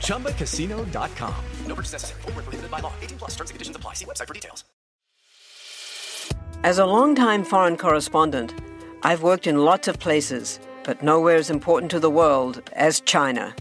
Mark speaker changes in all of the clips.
Speaker 1: ChumbaCasino.com. No purchase necessary. Full prohibited by law. 18 plus terms and conditions apply. See website for details.
Speaker 2: As a longtime foreign correspondent, I've worked in lots of places, but nowhere as important to the world as China.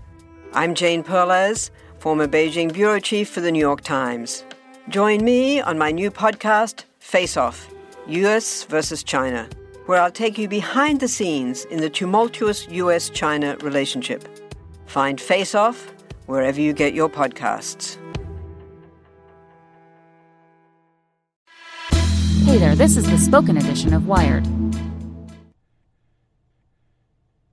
Speaker 2: I'm Jane Perlez, former Beijing bureau chief for the New York Times. Join me on my new podcast, Face Off US versus China, where I'll take you behind the scenes in the tumultuous US China relationship. Find Face Off wherever you get your podcasts.
Speaker 3: Hey there, this is the spoken edition of Wired.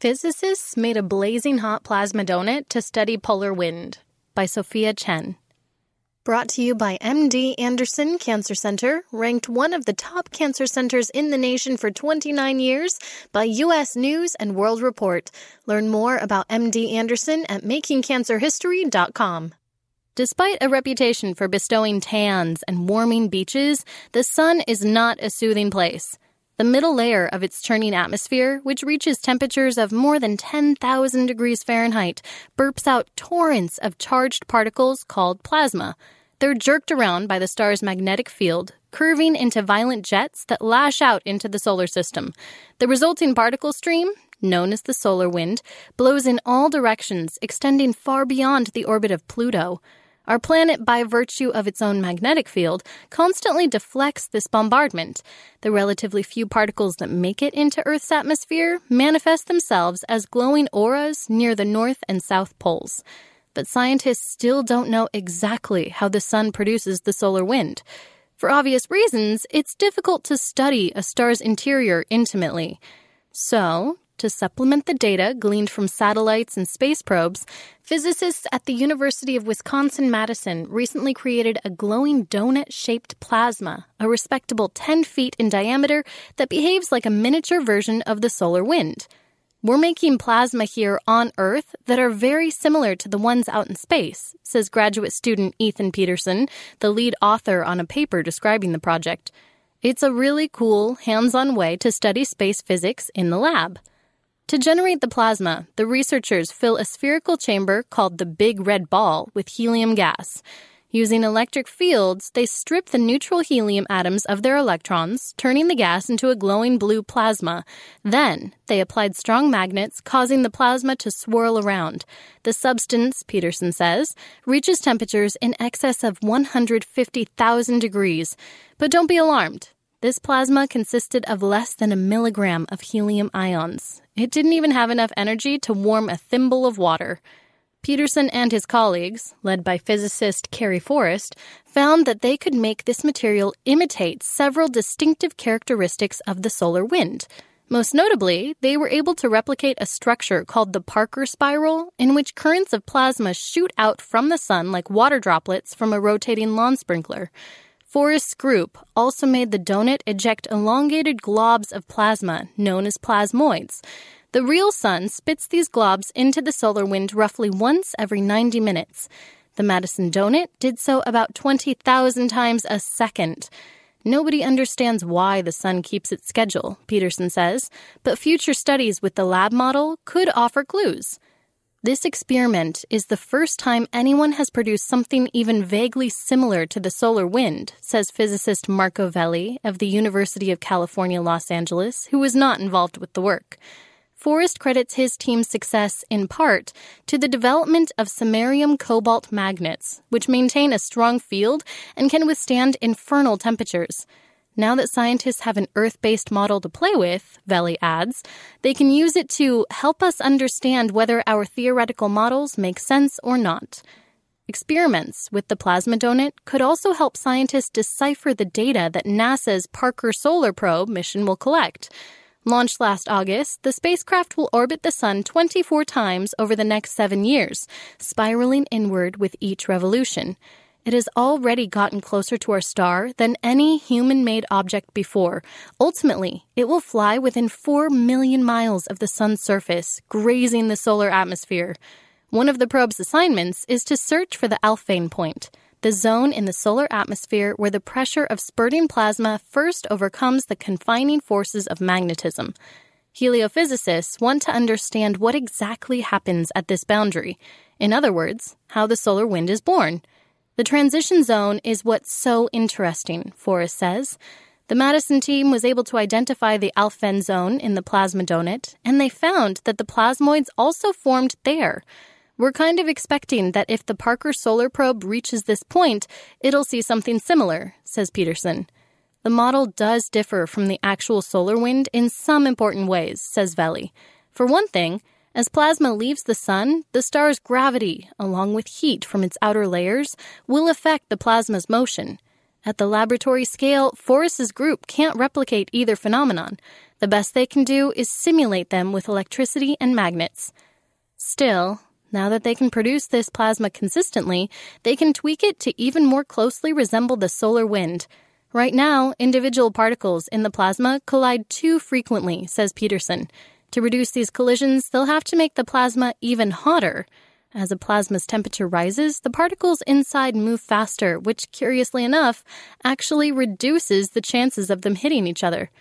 Speaker 4: Physicists made a blazing hot plasma donut to study solar wind by Sophia Chen. Brought to you by MD Anderson Cancer Center, ranked one of the top cancer centers in the nation for 29 years by U.S. News and World Report. Learn more about MD Anderson at makingcancerhistory.com. Despite a reputation for bestowing tans and warming beaches, the sun is not a soothing place. The middle layer of its churning atmosphere, which reaches temperatures of more than 10,000 degrees Fahrenheit, burps out torrents of charged particles called plasma. They're jerked around by the star's magnetic field, curving into violent jets that lash out into the solar system. The resulting particle stream, known as the solar wind, blows in all directions, extending far beyond the orbit of Pluto. Our planet, by virtue of its own magnetic field, constantly deflects this bombardment. The relatively few particles that make it into Earth's atmosphere manifest themselves as glowing auras near the north and south poles but scientists still don't know exactly how the sun produces the solar wind. For obvious reasons, it's difficult to study a star's interior intimately. So, to supplement the data gleaned from satellites and space probes, physicists at the University of Wisconsin Madison recently created a glowing donut shaped plasma, a respectable 10 feet in diameter, that behaves like a miniature version of the solar wind. We're making plasma here on Earth that are very similar to the ones out in space, says graduate student Ethan Peterson, the lead author on a paper describing the project. It's a really cool, hands on way to study space physics in the lab. To generate the plasma, the researchers fill a spherical chamber called the Big Red Ball with helium gas. Using electric fields, they strip the neutral helium atoms of their electrons, turning the gas into a glowing blue plasma. Then, they applied strong magnets, causing the plasma to swirl around. The substance, Peterson says, reaches temperatures in excess of 150,000 degrees. But don't be alarmed. This plasma consisted of less than a milligram of helium ions. It didn't even have enough energy to warm a thimble of water. Peterson and his colleagues, led by physicist Cary Forest, found that they could make this material imitate several distinctive characteristics of the solar wind. Most notably, they were able to replicate a structure called the Parker spiral, in which currents of plasma shoot out from the sun like water droplets from a rotating lawn sprinkler. Forest's group also made the donut eject elongated globs of plasma, known as plasmoids. The real sun spits these globs into the solar wind roughly once every 90 minutes. The Madison Donut did so about 20,000 times a second. Nobody understands why the sun keeps its schedule, Peterson says, but future studies with the lab model could offer clues. This experiment is the first time anyone has produced something even vaguely similar to the solar wind, says physicist Marco Velli of the University of California, Los Angeles, who was not involved with the work. Forest credits his team's success in part to the development of samarium cobalt magnets, which maintain a strong field and can withstand infernal temperatures. Now that scientists have an Earth based model to play with, Velli adds, they can use it to help us understand whether our theoretical models make sense or not. Experiments with the plasma donut could also help scientists decipher the data that NASA's Parker Solar Probe mission will collect. Launched last August, the spacecraft will orbit the Sun 24 times over the next seven years, spiraling inward with each revolution. It has already gotten closer to our star than any human made object before. Ultimately, it will fly within 4 million miles of the Sun's surface, grazing the solar atmosphere. One of the probe's assignments is to search for the Alfvén point, the zone in the solar atmosphere where the pressure of spurting plasma first overcomes the confining forces of magnetism. Heliophysicists want to understand what exactly happens at this boundary. In other words, how the solar wind is born. The transition zone is what's so interesting, Forest says. The Madison team was able to identify the Alfvén zone in the plasma donut, and they found that the plasmoids also formed there. We're kind of expecting that if the Parker Solar Probe reaches this point, it'll see something similar, says Peterson. The model does differ from the actual solar wind in some important ways, says Velli. For one thing, as plasma leaves the sun, the star's gravity, along with heat from its outer layers, will affect the plasma's motion. At the laboratory scale, Forest's group can't replicate either phenomenon. The best they can do is simulate them with electricity and magnets. Still, now that they can produce this plasma consistently, they can tweak it to even more closely resemble the solar wind. Right now, individual particles in the plasma collide too frequently, says Peterson. To reduce these collisions, they'll have to make the plasma even hotter. As a plasma's temperature rises, the particles inside move faster, which, curiously enough, actually reduces the chances of them hitting each other.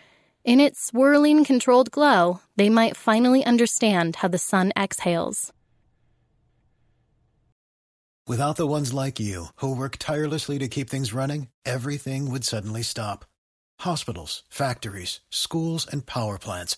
Speaker 4: In its swirling, controlled glow, they might finally understand how the sun exhales.
Speaker 5: Without the ones like you, who work tirelessly to keep things running, everything would suddenly stop. Hospitals, factories, schools, and power plants